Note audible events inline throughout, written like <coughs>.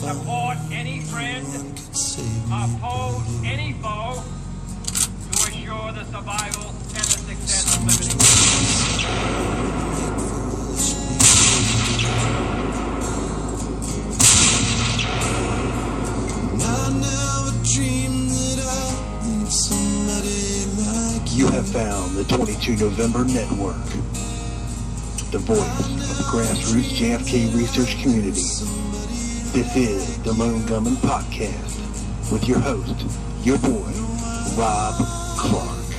Support any friend, oppose any foe, to assure the survival and the success of liberty. You have found the 22 November Network, the voice of the grassroots JFK research community. This is the Lone Gunman Podcast with your host, your boy, Rob Clark.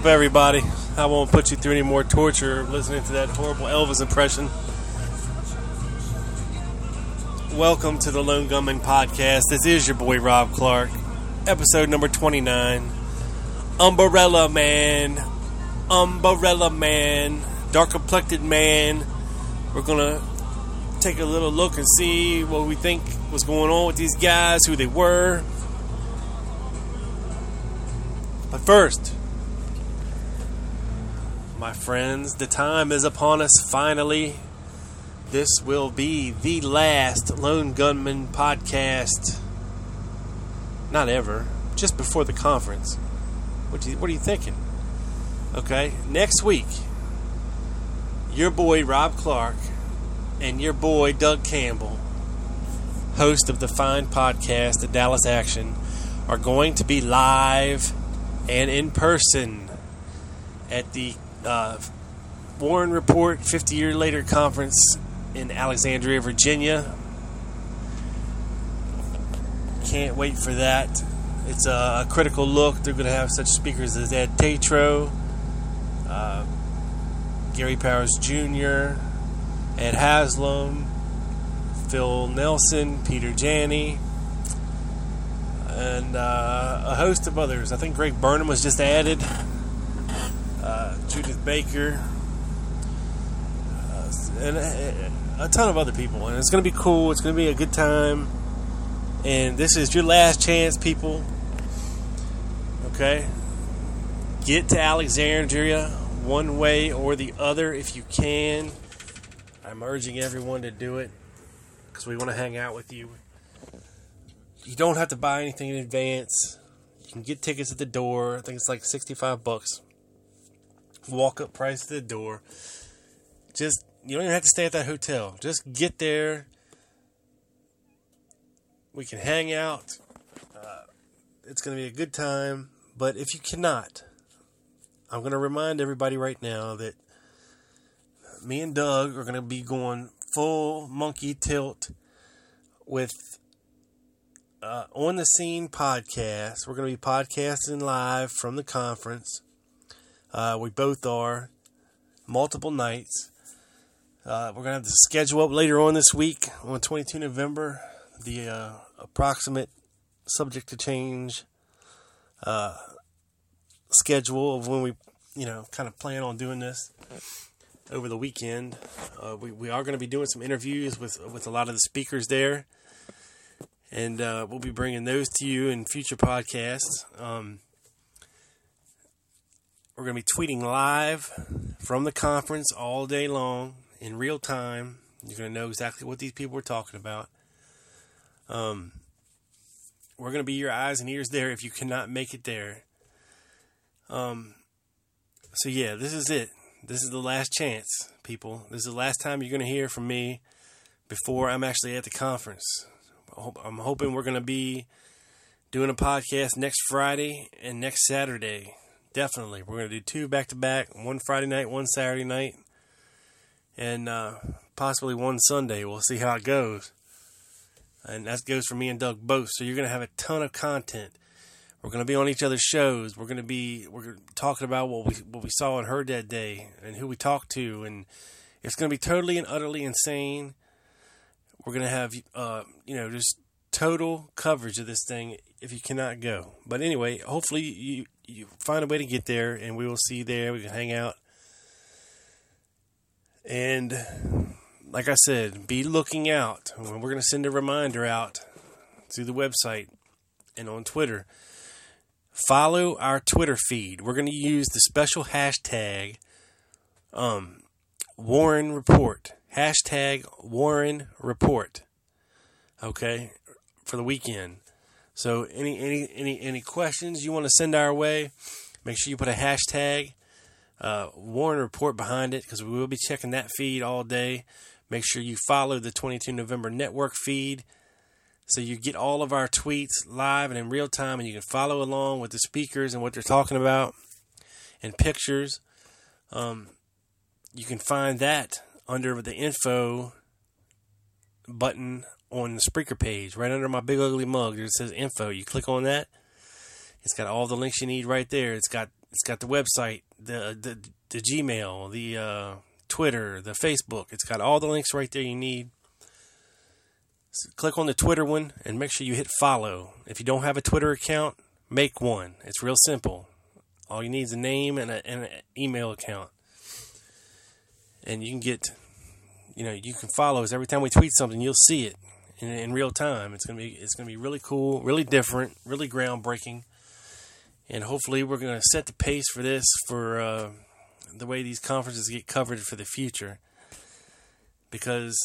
Up, everybody? I won't put you through any more torture listening to that horrible Elvis impression. Welcome to the Lone Gunman Podcast. This is your boy Rob Clark, episode number 29. Umbrella Man, Umbrella Man, Dark Complected Man. We're gonna take a little look and see what we think was going on with these guys, who they were. But first, my friends, the time is upon us finally. This will be the last Lone Gunman podcast. Not ever, just before the conference. What, you, what are you thinking? Okay, next week, your boy Rob Clark and your boy Doug Campbell, host of the fine podcast, The Dallas Action, are going to be live and in person at the uh, Warren Report 50 Year Later Conference in Alexandria, Virginia. Can't wait for that. It's a, critical look. They're going to have such speakers as Ed Tatro, uh, Gary Powers Jr., Ed Haslam, Phil Nelson, Peter Janney, and uh, a host of others. I think Greg Burnham was just added. Uh, Judyth Baker, uh, and a, a ton of other people. And it's going to be cool. It's going to be a good time. And this is your last chance, people. Okay? Get to Alexandria one way or the other if you can. I'm urging everyone to do it because we want to hang out with you. You don't have to buy anything in advance. You can get tickets at the door. I think it's like 65 bucks. Walk up price at the door. Just you don't even have to stay at that hotel. Just get there. We can hang out. Uh, It's going to be a good time. But if you cannot, I'm going to remind everybody right now that me and Doug are going to be going full monkey tilt with uh, on the scene podcast. We're going to be podcasting live from the conference. Uh, we both are multiple nights. Uh, we're going to have to schedule up later on this week on 22 November. The uh, approximate subject to change uh, schedule of when we, you know, kind of plan on doing this over the weekend. Uh, we, we are going to be doing some interviews with with a lot of the speakers there, and uh, we'll be bringing those to you in future podcasts. Um, we're going to be tweeting live from the conference all day long in real time. You're going to know exactly what these people are talking about. Um, we're going to be your eyes and ears there if you cannot make it there. Um, so yeah, this is it. This is the last chance, people. This is the last time you're going to hear from me before I'm actually at the conference. I'm hoping we're going to be doing a podcast next Friday and next Saturday. Definitely. We're going to do two back to back one Friday night, one Saturday night, and uh, possibly one Sunday. We'll see how it goes. And that goes for me and Doug both. So you're going to have a ton of content. We're going to be on each other's shows. We're going to be we're talking about what we what we saw and heard that day and who we talked to, and it's going to be totally and utterly insane. We're going to have uh, you know just total coverage of this thing if you cannot go. But anyway, hopefully you you find a way to get there, and we will see you there. We can hang out, and like I said, be looking out. We're going to send a reminder out through the website and on Twitter. Follow our Twitter feed. We're going to use the special hashtag um, Warren Report. Hashtag Warren Report. Okay, for the weekend. So any any any any questions you want to send our way, make sure you put a hashtag uh, Warren Report behind it because we will be checking that feed all day. Make sure you follow the 22 November Network feed so you get all of our tweets live and in real time, and you can follow along with the speakers and what they're talking about and pictures. Um, you can find that under the info button on the Spreaker page, right under my big ugly mug. It says info. You click on that. It's got all the links you need right there. It's got it's got the website, the the, the Gmail, the uh, Twitter, the Facebook. It's got all the links right there you need. So click on the Twitter one and make sure you hit follow. If you don't have a Twitter account, make one. It's real simple. All you need is a name and, a, and an email account. And you can get, you know, you can follow us every time we tweet something. You'll see it in, in real time. It's gonna be it's gonna be really cool, really different, really groundbreaking, and hopefully we're gonna set the pace for this for uh, the way these conferences get covered for the future. Because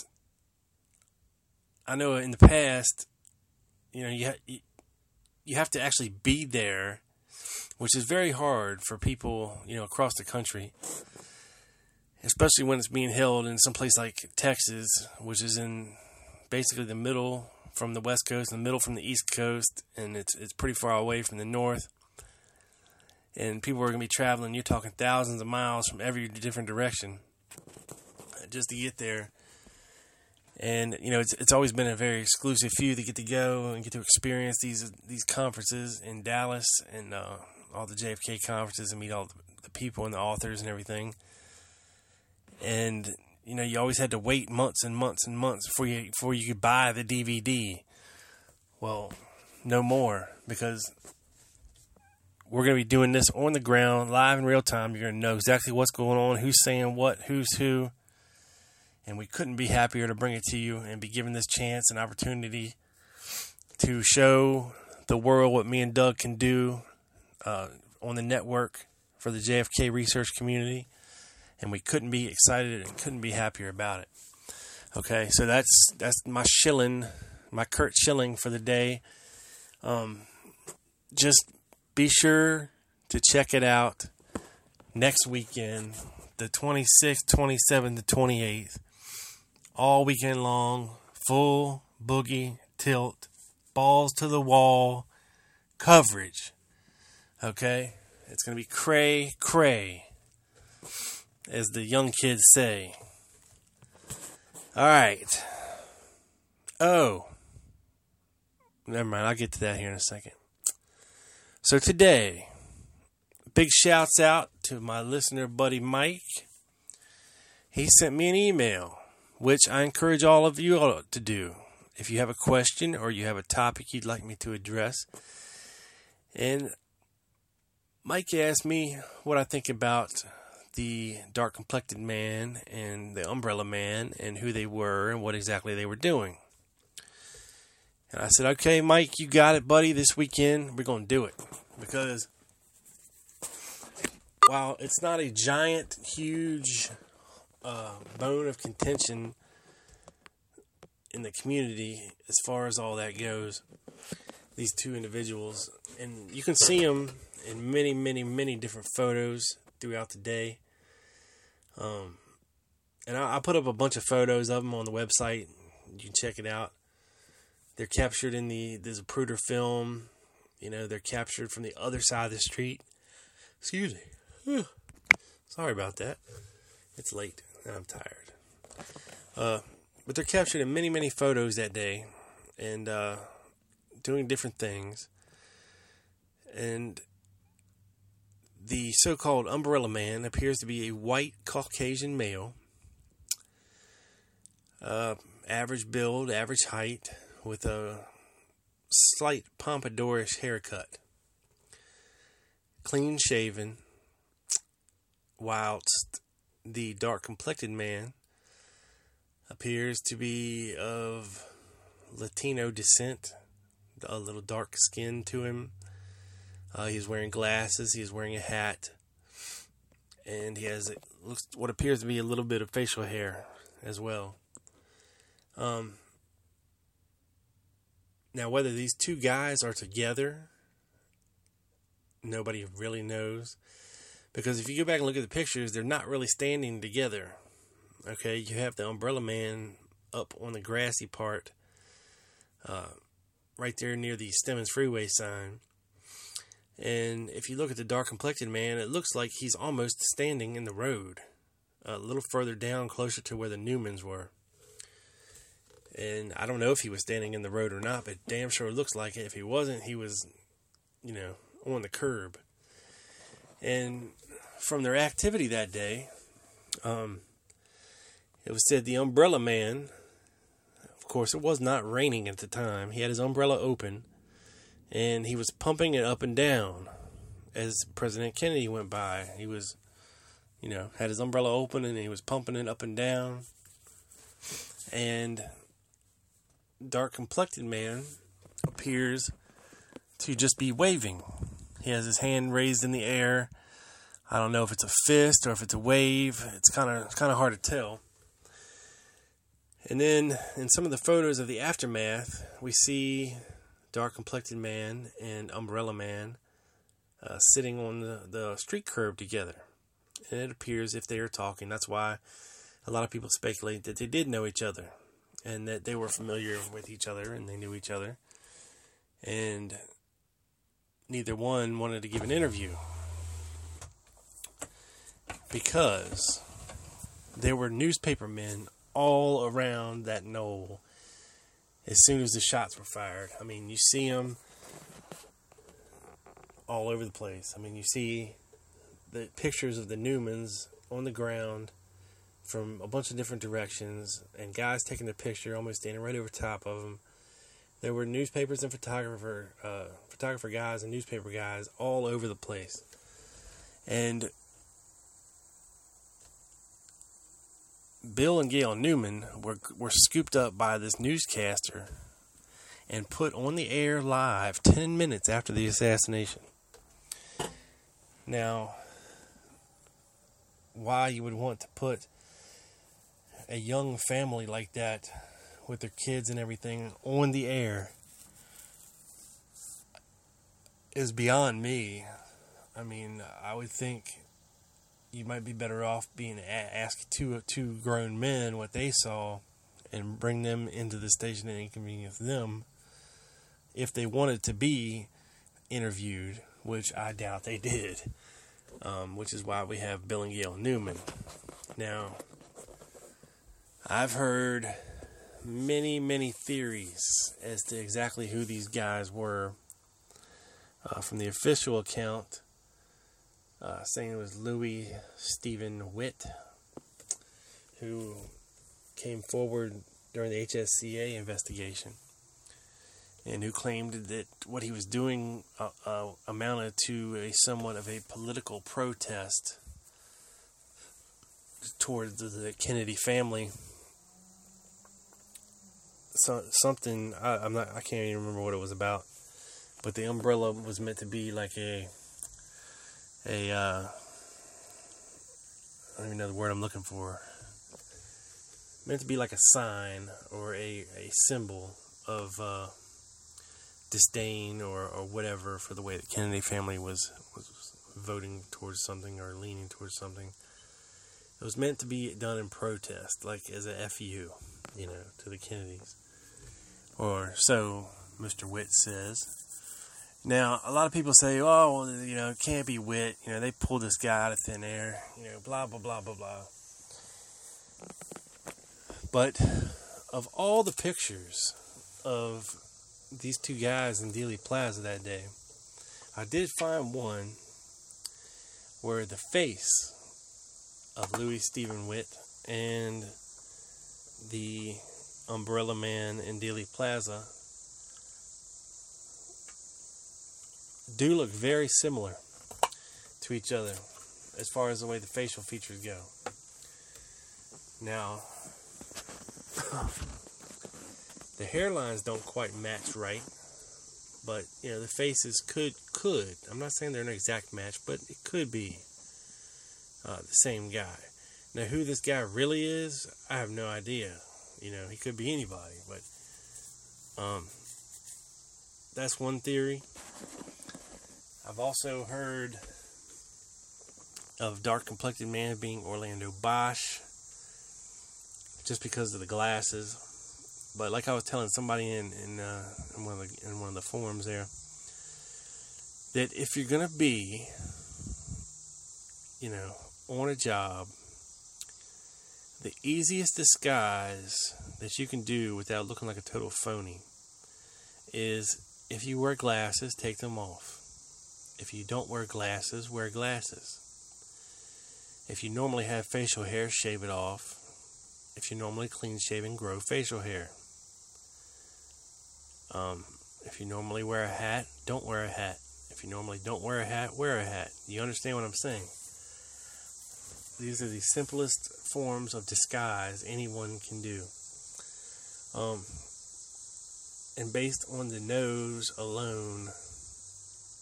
I know in the past, you know, you ha- you have to actually be there, which is very hard for people, you know, across the country, especially when it's being held in some place like Texas, which is in basically the middle from the west coast, and the middle from the east coast, and it's it's pretty far away from the north. And people are going to be traveling. You're talking thousands of miles from every different direction just to get there and you know it's it's always been a very exclusive few that get to go and get to experience these these conferences in Dallas and uh, all the JFK conferences and meet all the, the people and the authors and everything. And you know you always had to wait months and months and months before you before you could buy the DVD. Well, no more because we're going to be doing this on the ground, live in real time. You're going to know exactly what's going on, who's saying what, who's who and we couldn't be happier to bring it to you and be given this chance and opportunity to show the world what me and Doug can do uh, on the network for the JFK research community. And we couldn't be excited and couldn't be happier about it. Okay, so that's that's my shilling, my Curt shilling for the day. Um, just be sure to check it out next weekend, the 26th, 27th, to 28th all weekend long, full boogie tilt, balls to the wall, coverage. Okay? It's to be cray cray, as the young kids say. All right. Oh. Never mind. I'll get to that here in a second. So today, big shouts out to my listener buddy Mike. He sent me an email, which I encourage all of you all to do. If you have a question or you have a topic you'd like me to address. And Mike asked me what I think about the dark complected man and the umbrella man and who they were and what exactly they were doing. And I said, okay, Mike, you got it, buddy. This weekend, we're going to do it. Because while it's not a giant, huge uh, bone of contention in the community as far as all that goes, these two individuals, and you can see them in many, many, many different photos throughout the day. Um, and I, I put up a bunch of photos of them on the website. You can check it out. They're captured in the the Zapruder film. You know, they're captured from the other side of the street. Excuse me. Sorry about that. It's late and I'm tired. Uh, but they're captured in many, many photos that day and uh, doing different things. And the so called Umbrella Man appears to be a white Caucasian male, uh, average build, average height, with a slight pompadourish haircut, clean shaven, whilst the dark complected man appears to be of Latino descent, a little dark skin to him. Uh, he's wearing glasses. He's wearing a hat, and he has looks what appears to be a little bit of facial hair as well. Um, now, whether these two guys are together, nobody really knows. Because if you go back and look at the pictures, they're not really standing together. Okay, you have the umbrella man up on the grassy part, uh, right there near the Stemmons Freeway sign. And if you look at the dark complected man, it looks like he's almost standing in the road, a little further down, closer to where the Newmans were. And I don't know if he was standing in the road or not, but damn sure it looks like it. If he wasn't, he was, you know, on the curb. And from their activity that day, um, it was said the umbrella man, of course, it was not raining at the time. He had his umbrella open and he was pumping it up and down as President Kennedy went by. He was, you know, had his umbrella open and he was pumping it up and down. And dark complected man appears to just be waving. He has his hand raised in the air. I don't know if it's a fist or if it's a wave. It's kind of it's kind of hard to tell. And then in some of the photos of the aftermath, we see dark complected man and umbrella man uh, sitting on the, the street curb together. And it appears if they are talking, that's why a lot of people speculate that they did know each other and that they were familiar with each other and they knew each other. And neither one wanted to give an interview because there were newspaper men all around that knoll as soon as the shots were fired. I mean, you see them all over the place. I mean, you see the pictures of the Newmans on the ground from a bunch of different directions, and guys taking the picture, almost standing right over top of them. There were newspapers and photographer, uh, photographer guys and newspaper guys all over the place, and Bill and Gail Newman were were scooped up by this newscaster and put on the air live 10 minutes after the assassination. Now, why you would want to put a young family like that with their kids and everything on the air is beyond me. I mean, I would think you might be better off being asked two two grown men what they saw and bring them into the station and inconvenience them if they wanted to be interviewed, which I doubt they did, um, which is why we have Bill and Gail Newman. Now, I've heard many, many theories as to exactly who these guys were. Uh, from the official account, uh, saying it was Louis Steven Witt, who came forward during the HSCA investigation and who claimed that what he was doing uh, uh, amounted to a somewhat of a political protest towards the, Kennedy family. So something I, I'm not I can't even remember what it was about, but the umbrella was meant to be like a a uh, I don't even know the word I'm looking for. Meant to be like a sign or a, a symbol of uh, disdain or, or whatever for the way the Kennedy family was, was voting towards something or leaning towards something. It was meant to be done in protest, like as a FU, you know, to the Kennedys. Or so Mr. Witt says. Now, a lot of people say, oh, well, you know, it can't be Witt. You know, they pulled this guy out of thin air. You know, blah, blah, blah, blah, blah. But of all the pictures of these two guys in Dealey Plaza that day, I did find one where the face of Louis Steven Witt and the Umbrella Man in Dealey Plaza do look very similar to each other as far as the way the facial features go. Now, <coughs> the hairlines don't quite match right, but you know the faces could could. I'm not saying they're an exact match, but it could be uh, the same guy. Now, who this guy really is, I have no idea. You know, he could be anybody, but um, that's one theory. I've also heard of dark complected man being Orlando Bosch just because of the glasses. But like I was telling somebody in in, uh, in one of the in one of the forums there, that if you're gonna be, you know, on a job, the easiest disguise that you can do without looking like a total phony is if you wear glasses, take them off. If you don't wear glasses, wear glasses. If you normally have facial hair, shave it off. If you're normally clean shaven, grow facial hair. Um, if you normally wear a hat, don't wear a hat. If you normally don't wear a hat, wear a hat. You understand what I'm saying? These are the simplest forms of disguise anyone can do. Um, and based on the nose alone,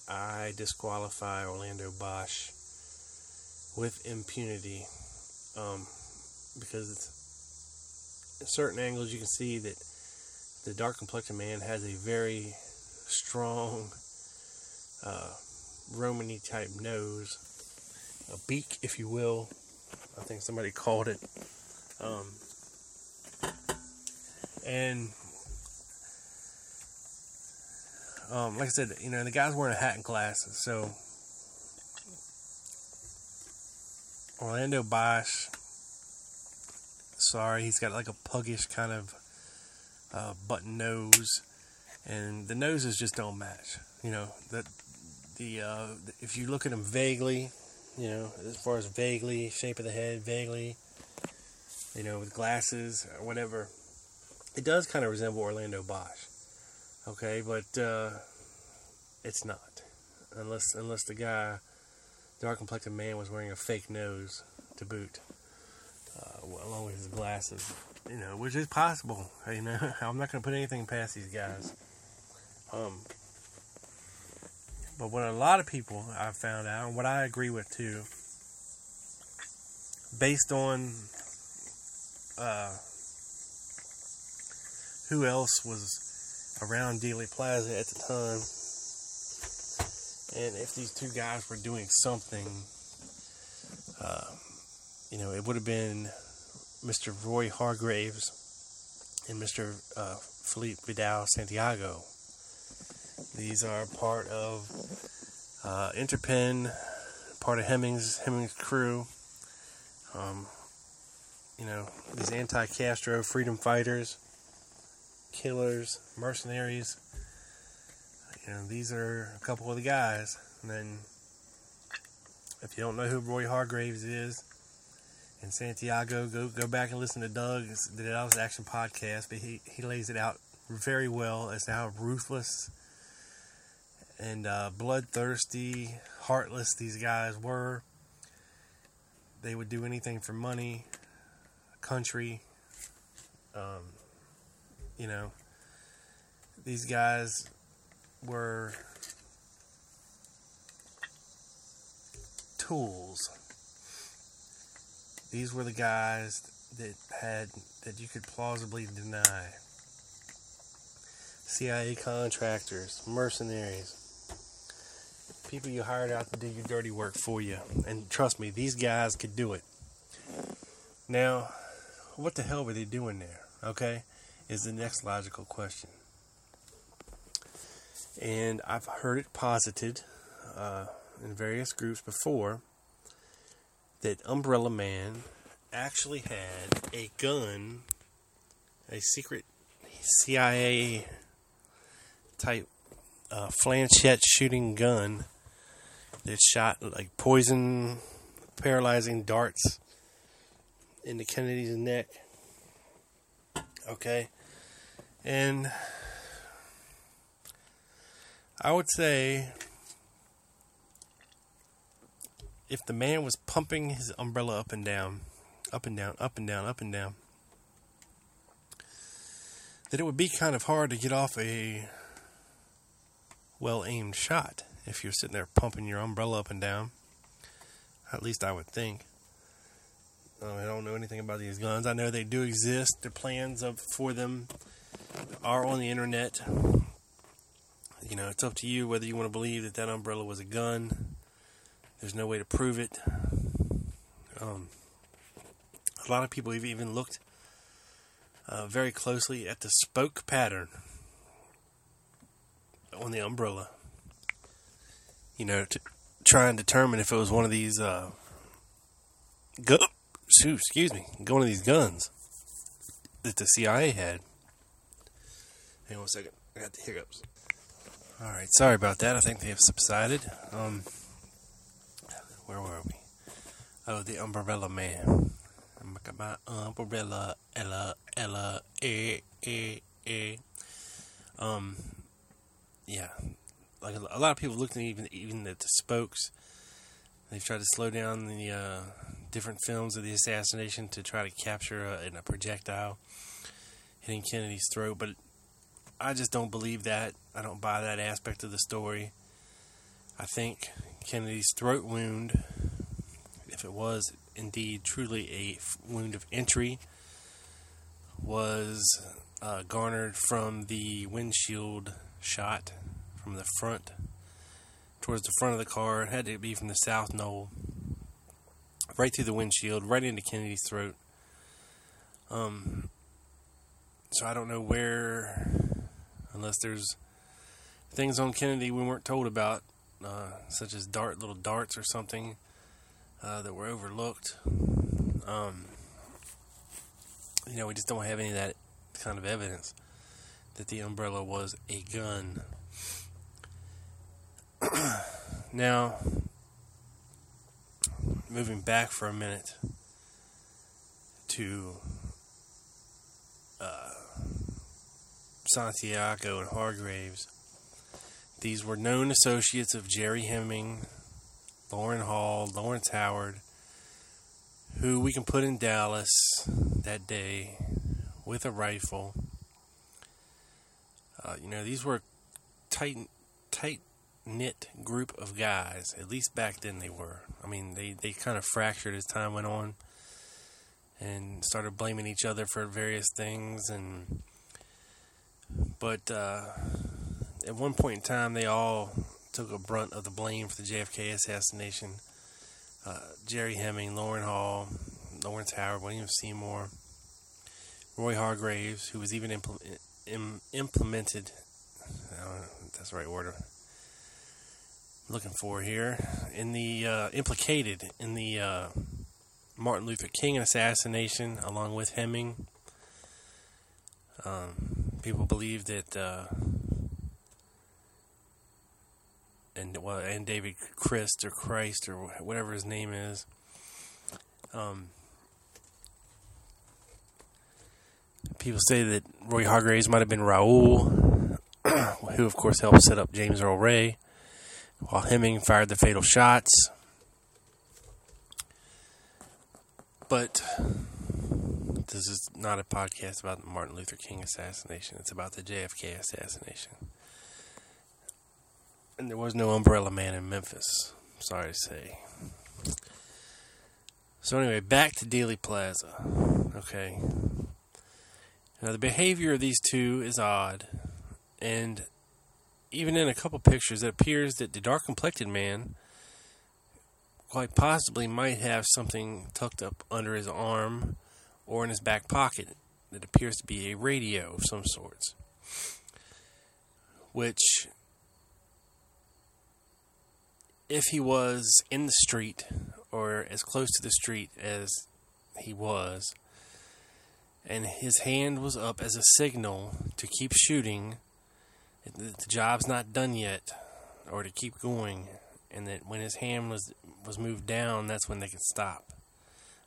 I disqualify Orlando Bosch with impunity um, because at certain angles you can see that the dark complected man has a very strong uh, Romany type nose, a beak, if you will. I think somebody called it. Um, and um, like I said, you know, the guy's wearing a hat and glasses, so Orlando Bosch. Sorry, he's got like a puggish kind of uh, button nose, and the noses just don't match. You know that the uh, if you look at him vaguely, you know, as far as vaguely shape of the head, vaguely, you know, with glasses or whatever, it does kind of resemble Orlando Bosch. Okay, but uh, it's not unless unless the guy, dark complected man, was wearing a fake nose to boot, uh, along with his glasses. You know, which is possible. You know, <laughs> I'm not going to put anything past these guys. Um, but what a lot of people I've found out, and what I agree with too, based on uh, who else was around Dealey Plaza at the time, and if these two guys were doing something, uh, you know, it would have been Mr. Roy Hargraves and Mr. Uh, Felipe Vidal Santiago. These are part of uh, Interpen, part of Hemmings Hemmings crew. Um, you know, these anti-Castro freedom fighters, killers, mercenaries. You know, these are a couple of the guys. And then, if you don't know who Roy Hargraves is, in Santiago, go go back and listen to Doug's the Dallas Action podcast. But he he lays it out very well as to how ruthless and uh, bloodthirsty, heartless these guys were. They would do anything for money, country. Um, you know, these guys were tools. These were the guys that had that you could plausibly deny. CIA contractors, mercenaries, people you hired out to do your dirty work for you. And trust me, these guys could do it. Now, what the hell were they doing there? Okay, is the next logical question. And I've heard it posited uh, in various groups before that Umbrella Man actually had a gun, a secret CIA type uh, flechette shooting gun that shot like poison, paralyzing darts into Kennedy's neck. Okay. And I would say if the man was pumping his umbrella up and down, up and down, up and down, up and down, that it would be kind of hard to get off a well aimed shot if you're sitting there pumping your umbrella up and down. At least I would think. Uh, I don't know anything about these guns. I know they do exist. The plans of for them are on the internet. You know, it's up to you whether you want to believe that that umbrella was a gun. There's no way to prove it. Um, a lot of people have even looked uh, very closely at the spoke pattern on the umbrella. You know, to try and determine if it was one of these uh, gu- shoot, excuse me, going to these guns that the CIA had. Hang on a second, I got the hiccups. All right, sorry about that. I think they have subsided. Um, where were we? Oh, the umbrella man. I'm my umbrella, Ella, Ella, eh, eh, eh. Um, yeah, like a, lot of people looking even even at the spokes. They've tried to slow down the uh, different films of the assassination to try to capture a, in a projectile hitting Kennedy's throat, but I just don't believe that. I don't buy that aspect of the story. I think Kennedy's throat wound, if it was indeed truly a wound of entry, was uh, garnered from the windshield shot from the front towards the front of the car. It had to be from the south knoll, right through the windshield, right into Kennedy's throat. Um, so I don't know where, unless there's things on Kennedy we weren't told about, uh, such as dart little darts or something uh, that were overlooked. Um, you know, we just don't have any of that kind of evidence that the umbrella was a gun. <clears throat> now, moving back for a minute to uh, Santiago and Hargraves. These were known associates of Gerry Hemming, Loran Hall, Lawrence Howard, who we can put in Dallas that day with a rifle. Uh, you know, these were tight, tight knit group of guys. At least back then they were. I mean, they, they kind of fractured as time went on and started blaming each other for various things. And but uh, at one point in time, they all took a brunt of the blame for the JFK assassination. Uh, Gerry Hemming, Loran Hall, Lawrence Howard, William Seymour, Roy Hargraves, who was even impl- Im- implemented, uh, that's the right word. Looking for here in the uh, implicated in the uh, Martin Luther King assassination, along with Hemming. Um, people believe that, uh, and well, and David Christ or Christ or whatever his name is. Um, people say that Roy Hargraves might have been Raoul, <clears throat> who of course helped set up James Earl Ray, while Hemming fired the fatal shots. But this is not a podcast about the Martin Luther King assassination. It's about the JFK assassination. And there was no umbrella man in Memphis. Sorry to say. So anyway, back to Dealey Plaza. Okay. Now the behavior of these two is odd, and even in a couple pictures, it appears that the dark complected man quite possibly might have something tucked up under his arm or in his back pocket that appears to be a radio of some sorts. Which, if he was in the street or as close to the street as he was, and his hand was up as a signal to keep shooting, the job's not done yet, or to keep going, and that when his hand was was moved down, that's when they could stop.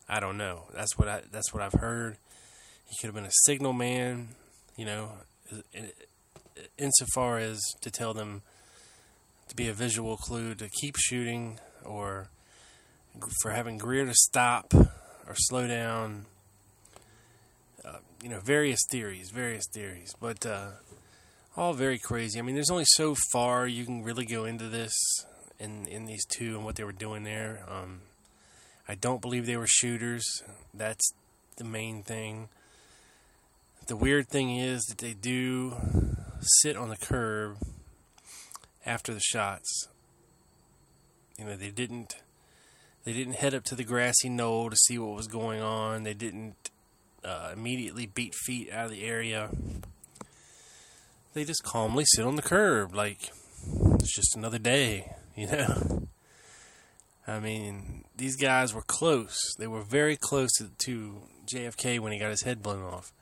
I don't know. That's what I that's what I've heard. He could have been a signal man, you know, insofar as to tell them to be a visual clue to keep shooting, or for having Greer to stop or slow down uh, you know, various theories, various theories, but uh, all very crazy. I mean, there's only so far you can really go into this in in these two and what they were doing there. Um, I don't believe they were shooters. That's the main thing. The weird thing is that they do sit on the curb after the shots. You know, they didn't they didn't head up to the grassy knoll to see what was going on. They didn't uh, immediately beat feet out of the area. They just calmly sit on the curb like it's just another day, <laughs> you know. I mean, these guys were close. They were very close to, to JFK when he got his head blown off.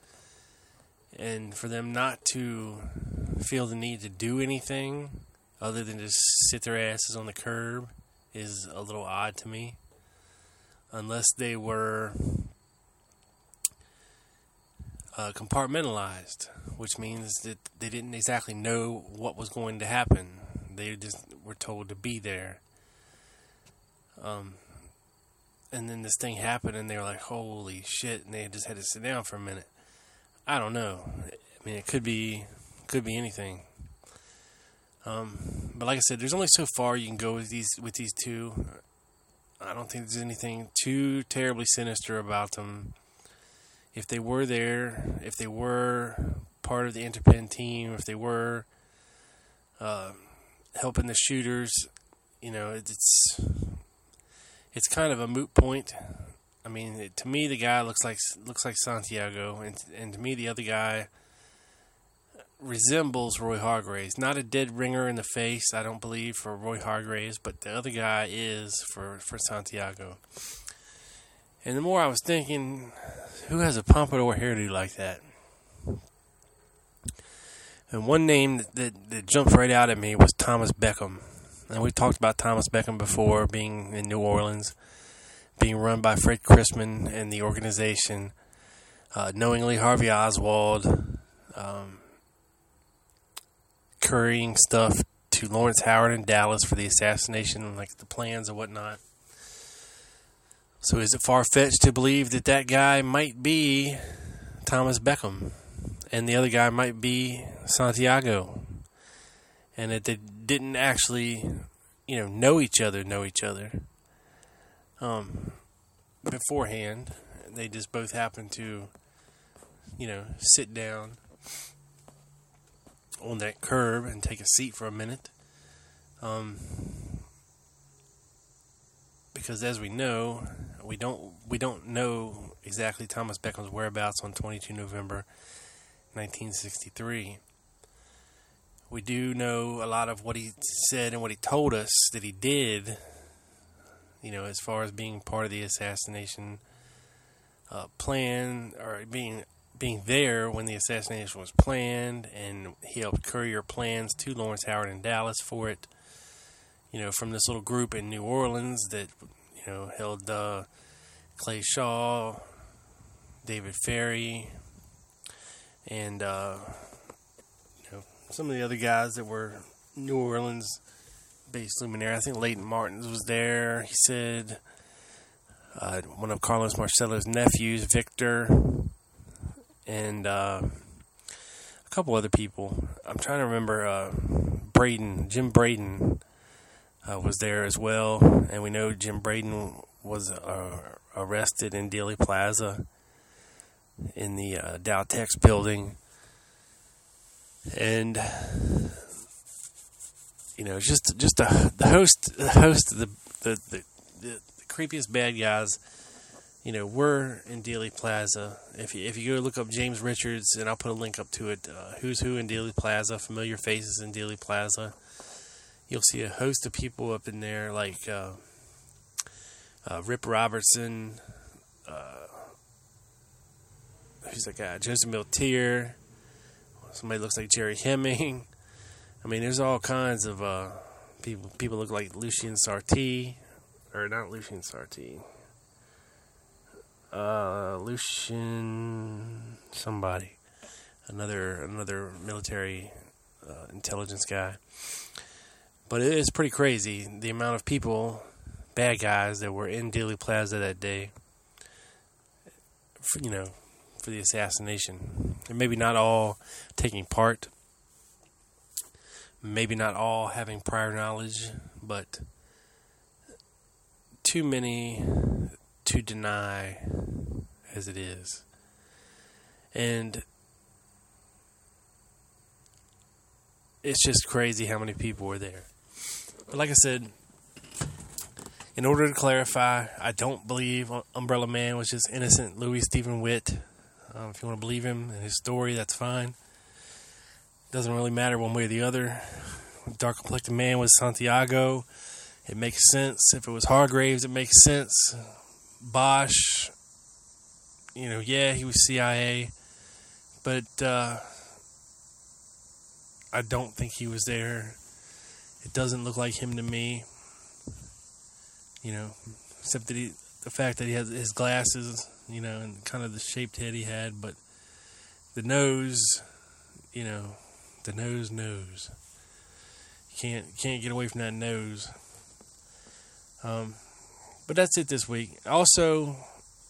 And for them not to feel the need to do anything other than just sit their asses on the curb is a little odd to me. Unless they were uh, compartmentalized, which means that they didn't exactly know what was going to happen. They just were told to be there. Um, and then this thing happened, and they were like, "Holy shit!" And they just had to sit down for a minute. I don't know. I mean, it could be, could be anything. Um, but like I said, there's only so far you can go with these with these two. I don't think there's anything too terribly sinister about them if they were there, if they were part of the Interpen team, if they were uh, helping the shooters, you know, it's it's kind of a moot point. I mean, it, to me, the guy looks like looks like Santiago, and and to me, the other guy resembles Roy Hargraves. Not a dead ringer in the face, I don't believe, for Roy Hargraves, but the other guy is for for Santiago. And the more I was thinking, who has a pompadour hairdo like that? And one name that, that, that jumped right out at me was Thomas Beckham. And we talked about Thomas Beckham before, being in New Orleans, being run by Fred Crisman and the organization, uh, knowingly Harvey Oswald, um, currying stuff to Lawrence Howard in Dallas for the assassination, like the plans and whatnot. So is it far fetched to believe that that guy might be Thomas Beckham and the other guy might be Santiago and that they didn't actually, you know, know each other, know each other um, beforehand. They just both happened to, you know, sit down on that curb and take a seat for a minute. Um, because as we know, we don't we don't know exactly Thomas Beckham's whereabouts on 22 November 1963. we do know a lot of what he said and what he told us that he did. You know, as far as being part of the assassination uh, plan or being being there when the assassination was planned, and he helped courier plans to Lawrence Howard in Dallas for it. You know, from this little group in New Orleans that you know held uh, Clay Shaw, David Ferrie, and uh, you know some of the other guys that were New Orleans based luminaire. I think Layton Martens was there. He said uh, one of Carlos Marcello's nephews, Victor, and uh, a couple other people. I'm trying to remember. Uh, Braden, Jim Braden, uh, was there as well, and we know Jim Braden was uh, arrested in Dealey Plaza in the uh, Dal-Tex building, and you know, just just the, the host, the host, of the the, the the the creepiest bad guys. You know, were in Dealey Plaza. If you if you go look up James Richards, and I'll put a link up to it. Uh, Who's who in Dealey Plaza? Familiar faces in Dealey Plaza. You'll see a host of people up in there, like uh, uh, Rip Robertson. Uh, who's that guy? Joseph Milteer. Somebody looks like Gerry Hemming. I mean, there's all kinds of uh, people. People look like Lucien Sarti, or not Lucien Sarti. Uh, Lucian somebody, another another military uh, intelligence guy. But it is pretty crazy the amount of people, bad guys that were in Dealey Plaza that day. For, you know, for the assassination, and maybe not all taking part maybe not all having prior knowledge, but too many to deny as it is. And it's just crazy how many people were there. Like I said, in order to clarify, I don't believe Umbrella Man was just innocent Louis Steven Witt. Um, if you want to believe him and his story, that's fine. Doesn't really matter one way or the other. Dark complected man was Santiago. It makes sense. If it was Hargraves, it makes sense. Bosch, you know, yeah, he was CIA, but uh, I don't think he was there. It doesn't look like him to me. You know, except that he, the fact that he has his glasses, you know, and kind of the shaped head he had, but the nose, you know, the nose nose. You can't can't get away from that nose. Um, but that's it this week. Also,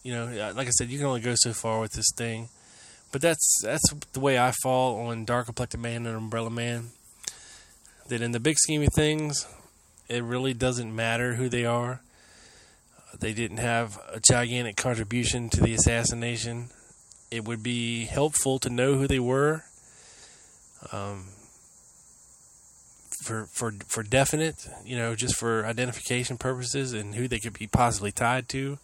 you know, like I said, you can only go so far with this thing. But that's that's the way I fall on Dark Complected Man and Umbrella Man. That in the big scheme of things, it really doesn't matter who they are. They didn't have a gigantic contribution to the assassination. It would be helpful to know who they were. Um, for for for definite, you know, just for identification purposes and who they could be possibly tied to.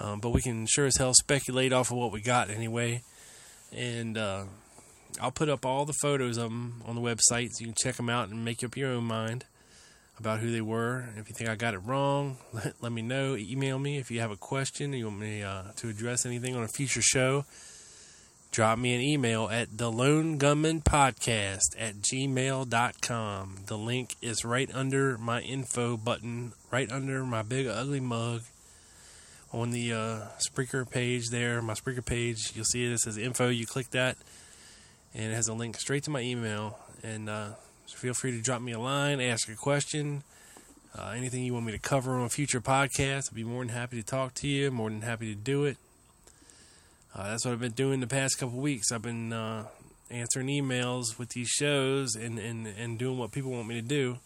Um, but we can sure as hell speculate off of what we got anyway. And uh, I'll put up all the photos of them on the website so you can check them out and make up your own mind about who they were. If you think I got it wrong, <laughs> let, let me know. Email me if you have a question you want me uh, to address anything on a future show. Drop me an email at the lone gunman podcast at gmail.com the link is right under my info button right under my big ugly mug on the uh, Spreaker page there. My Spreaker page you'll see it, it says info. You click that and it has a link straight to my email and uh, feel free to drop me a line ask a question uh, anything you want me to cover on a future podcast i'd be more than happy to talk to you more than happy to do it uh, that's what I've been doing the past couple weeks. I've been uh, answering emails with these shows and, and, and doing what people want me to do.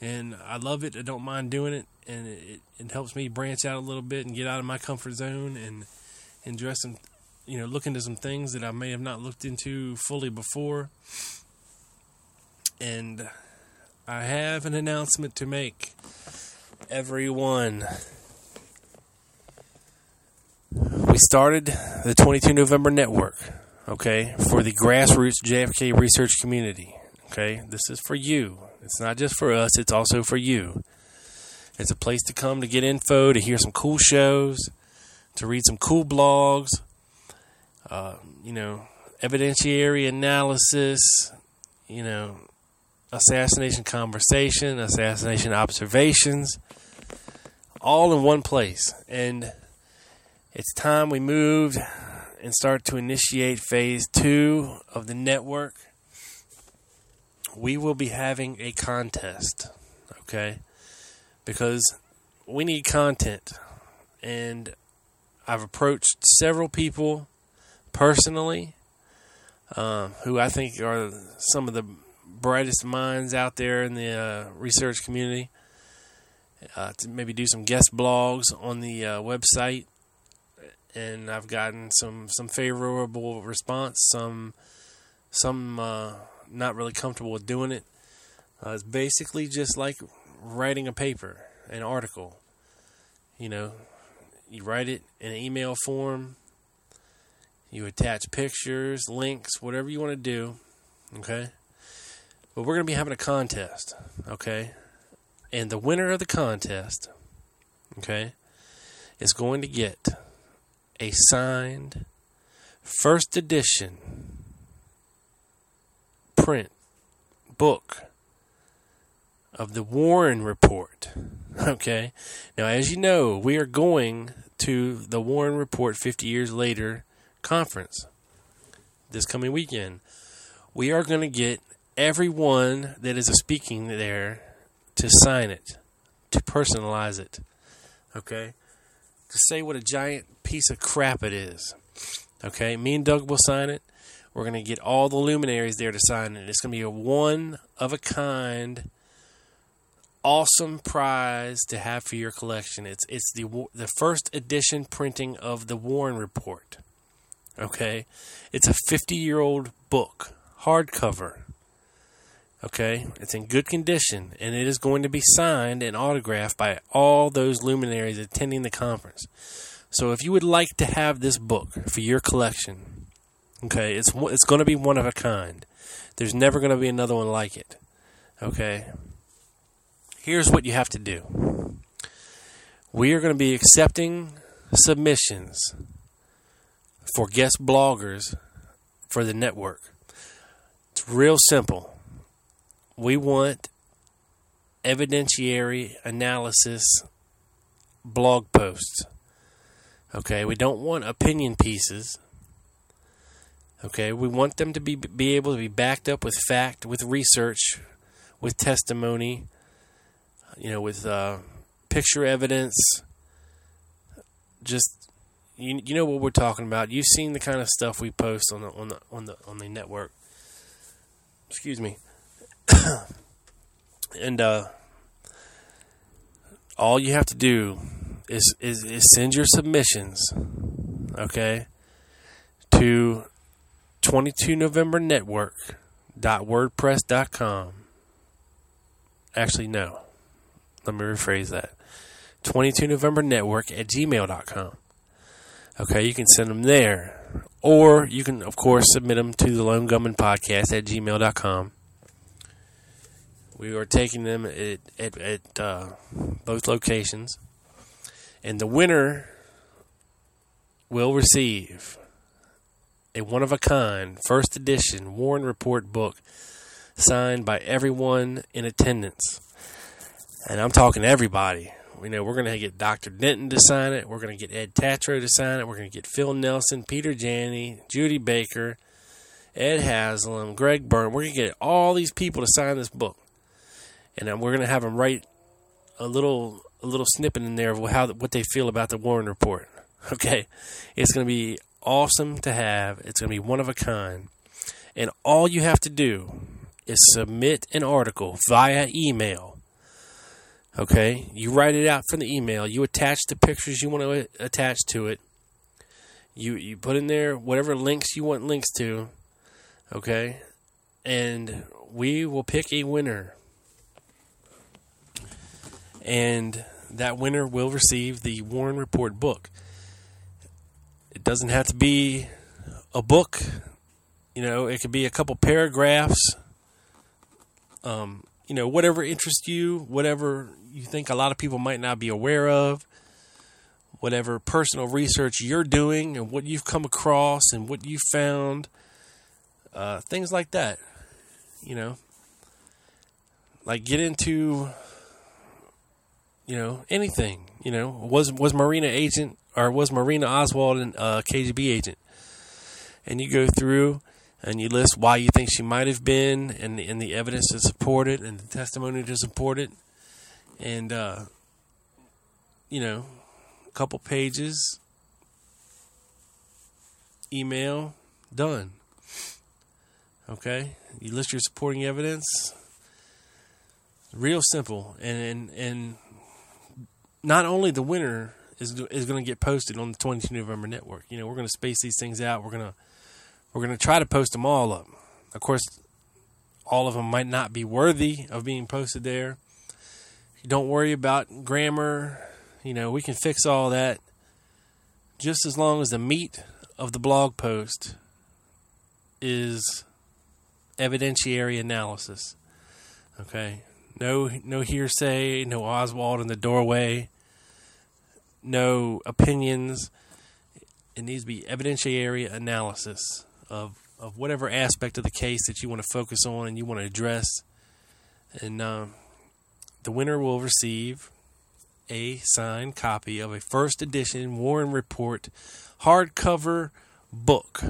And I love it. I don't mind doing it. And it, it helps me branch out a little bit and get out of my comfort zone and, and address some, you know, look into some things that I may have not looked into fully before. And I have an announcement to make. Everyone we started the 22 November Network, okay, for the grassroots JFK research community, Okay, this is for you. It's not just for us, it's also for you. It's a place to come to get info, to hear some cool shows, to read some cool blogs, uh, you know, evidentiary analysis, you know, assassination conversation, assassination observations, all in one place. And it's time we moved and start to initiate phase two of the network. We will be having a contest, okay? Because we need content. And I've approached several people personally um, who I think are some of the brightest minds out there in the uh, research community. Uh, to maybe do some guest blogs on the uh, website, and I've gotten some some favorable response. Some some uh, not really comfortable with doing it. Uh, it's basically just like writing a paper, an article. You know, you write it in an email form. You attach pictures, links, whatever you want to do. Okay. But we're going to be having a contest. Okay. And the winner of the contest, okay, is going to get a signed first edition print book of the Warren Report. <laughs> Okay. Now, as you know, we are going to the Warren Report 50 years later conference this coming weekend. We are going to get everyone that is speaking there to sign it, to personalize it. Okay? To say what a giant piece of crap it is. Okay? Me and Doug will sign it. We're going to get all the luminaries there to sign it. It's going to be a one of a kind awesome prize to have for your collection. It's it's the the first edition printing of the Warren Report. Okay? It's a 50-year-old book, hardcover. Okay, it's in good condition and it is going to be signed and autographed by all those luminaries attending the conference. So if you would like to have this book for your collection, okay, it's it's going to be one of a kind. There's never going to be another one like it. Okay. Here's what you have to do. We are going to be accepting submissions for guest bloggers for the network. It's real simple we want evidentiary analysis blog posts. Okay, we don't want opinion pieces. Okay, we want them to be be able to be backed up with fact, with research, with testimony, you know, with uh, picture evidence. Just you, you know what we're talking about. You've seen the kind of stuff we post on the on the on the on the network. Excuse me. <coughs> and uh, all you have to do is, is, is send your submissions, okay, to 22 November Network wordpress.com. Actually, no. Let me rephrase that. 22 November Network at gmail.com. Okay, you can send them there. Or you can, of course, submit them to the Lone Gunman Podcast at gmail.com. We are taking them at, at, at uh, both locations. And the winner will receive a one of a kind, first edition Warren Report book signed by everyone in attendance. And I'm talking everybody. You know, we're going to get Dr. Denton to sign it. We're going to get Ed Tatro to sign it. We're going to get Phil Nelson, Peter Janney, Judy Baker, Ed Haslam, Greg Byrne. We're going to get all these people to sign this book and we're going to have them write a little a little snippet in there of how what they feel about the Warren report. <laughs> Okay, it's going to be awesome to have. It's going to be one of a kind, and all you have to do is submit an article via email. Okay, you write it out from the email. You attach the pictures you want to attach to it. You you put in there whatever links you want links to. Okay, and we will pick a winner and that winner will receive the Warren Report book. It doesn't have to be a book, you know, it could be a couple paragraphs Um, you know, whatever interests you, whatever you think a lot of people might not be aware of, whatever personal research you're doing and what you've come across and what you found, uh, things like that. You know, like get into, you know, anything. You know, was was Marina agent or was Marina Oswald a uh, KGB agent? And you go through and you list why you think she might have been, and and the evidence to support it, and the testimony to support it, and uh, you know, a couple pages, email, done. Okay, you list your supporting evidence. Real simple, and and and not only the winner is is going to get posted on the 22 November network. You know, we're going to space these things out. We're gonna we're going to try to post them all up. Of course, all of them might not be worthy of being posted there. Don't worry about grammar. You know, we can fix all that just as long as the meat of the blog post is evidentiary analysis. Okay? No no hearsay, no Oswald in the doorway, no opinions. It needs to be evidentiary analysis of of whatever aspect of the case that you want to focus on and you want to address. And um, the winner will receive a signed copy of a first edition Warren Report hardcover book.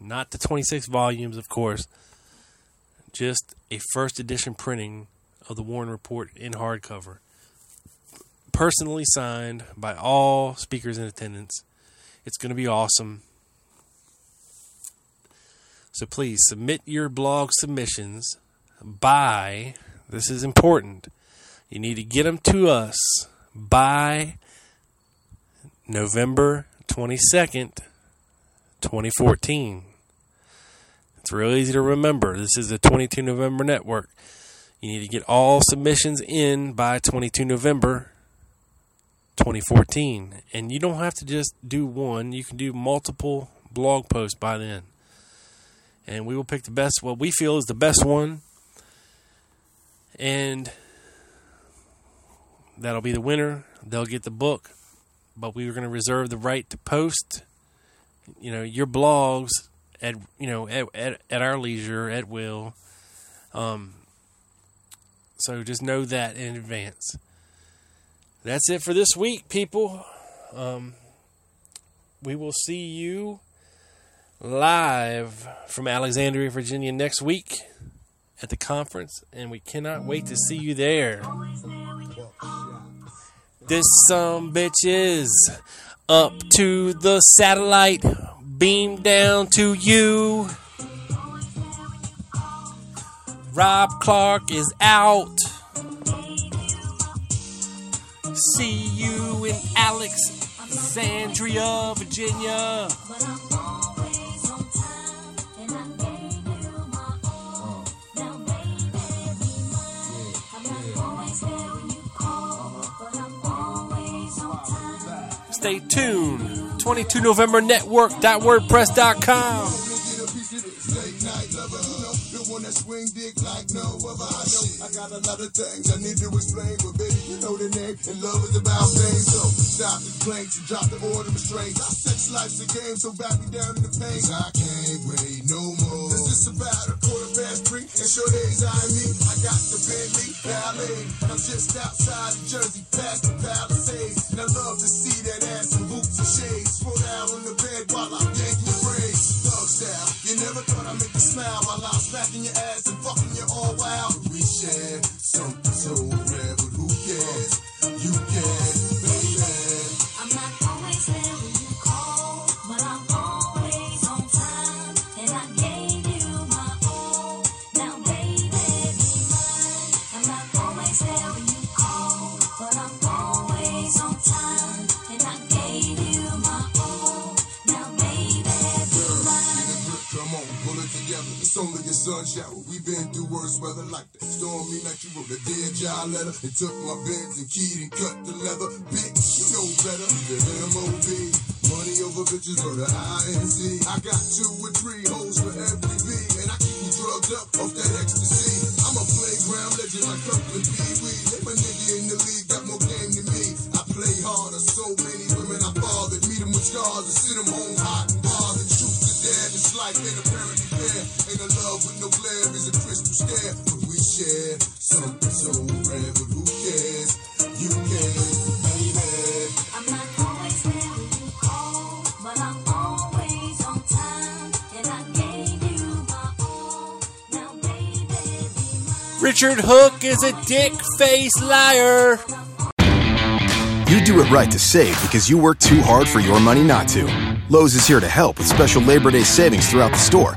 Not the 26 volumes, of course, just a first edition printing of the Warren Report in hardcover. Personally signed by all speakers in attendance. It's going to be awesome. So please submit your blog submissions by, this is important, you need to get them to us by November 22nd, 2014. It's real easy to remember. This is the 22 November network. You need to get all submissions in by 22 November 2014. And you don't have to just do one, you can do multiple blog posts by then. And we will pick the best, what we feel is the best one. And that'll be the winner. They'll get the book. But we are going to reserve the right to post, you know, your blogs at you know at at, at our leisure at will. Um, so just know that in advance. That's it for this week, people. Um, we will see you live from Alexandria, Virginia next week at the conference, and we cannot wait to see you there. This some bitch is up to the satellite, beam down to you. Rob Clark is out. See you in Alexandria, Virginia. Stay tuned. 22 November Network.wordpress.com. swing dick like no other. I know I got a lot of things I need to explain, but baby, you know the name, and love is about pain. So stop the complaints and drop the order of. Sex life's a game, so back me down in the pain. I can't wait no more. Is about a quarter past three, and sure days I me. I got the Bentley Ballet, I'm just outside of Jersey, past the Palisades. And I love to see that ass in boots and shades. Throw down on the bed while I'm yanking your braids. Thug style, you never thought I'd make you smile while I'm smacking your ass and fucking you all wild. We share something so rare, but who cares? You can, sun shower. We've been through worse weather like that. Stormy night, you wrote a dear job letter and took my bins and keyed and cut the leather. Bitch, you know better. The MOB. Money over bitches or the INC. I got two or three hoes for every B. And I keep you drugged up off that ecstasy. I'm a playground legend like Kirkland Pee Wee. Hey, my nigga in the league got more game than me. I play harder, so many women I fathered. Meet them with scars and send them home hot and bothered. Truth to dare, this life ain't a fair. Ain't a love with no glare, is a crystal stare. But we share something so rare, but who cares? You can, baby. I'm not always there when you call, but I'm always on time. And I gave you my all. Now, baby, be mine. Richard Hook is a dick face liar. You do it right to save because you work too hard for your money not to. Lowe's is here to help with special Labor Day savings throughout the store.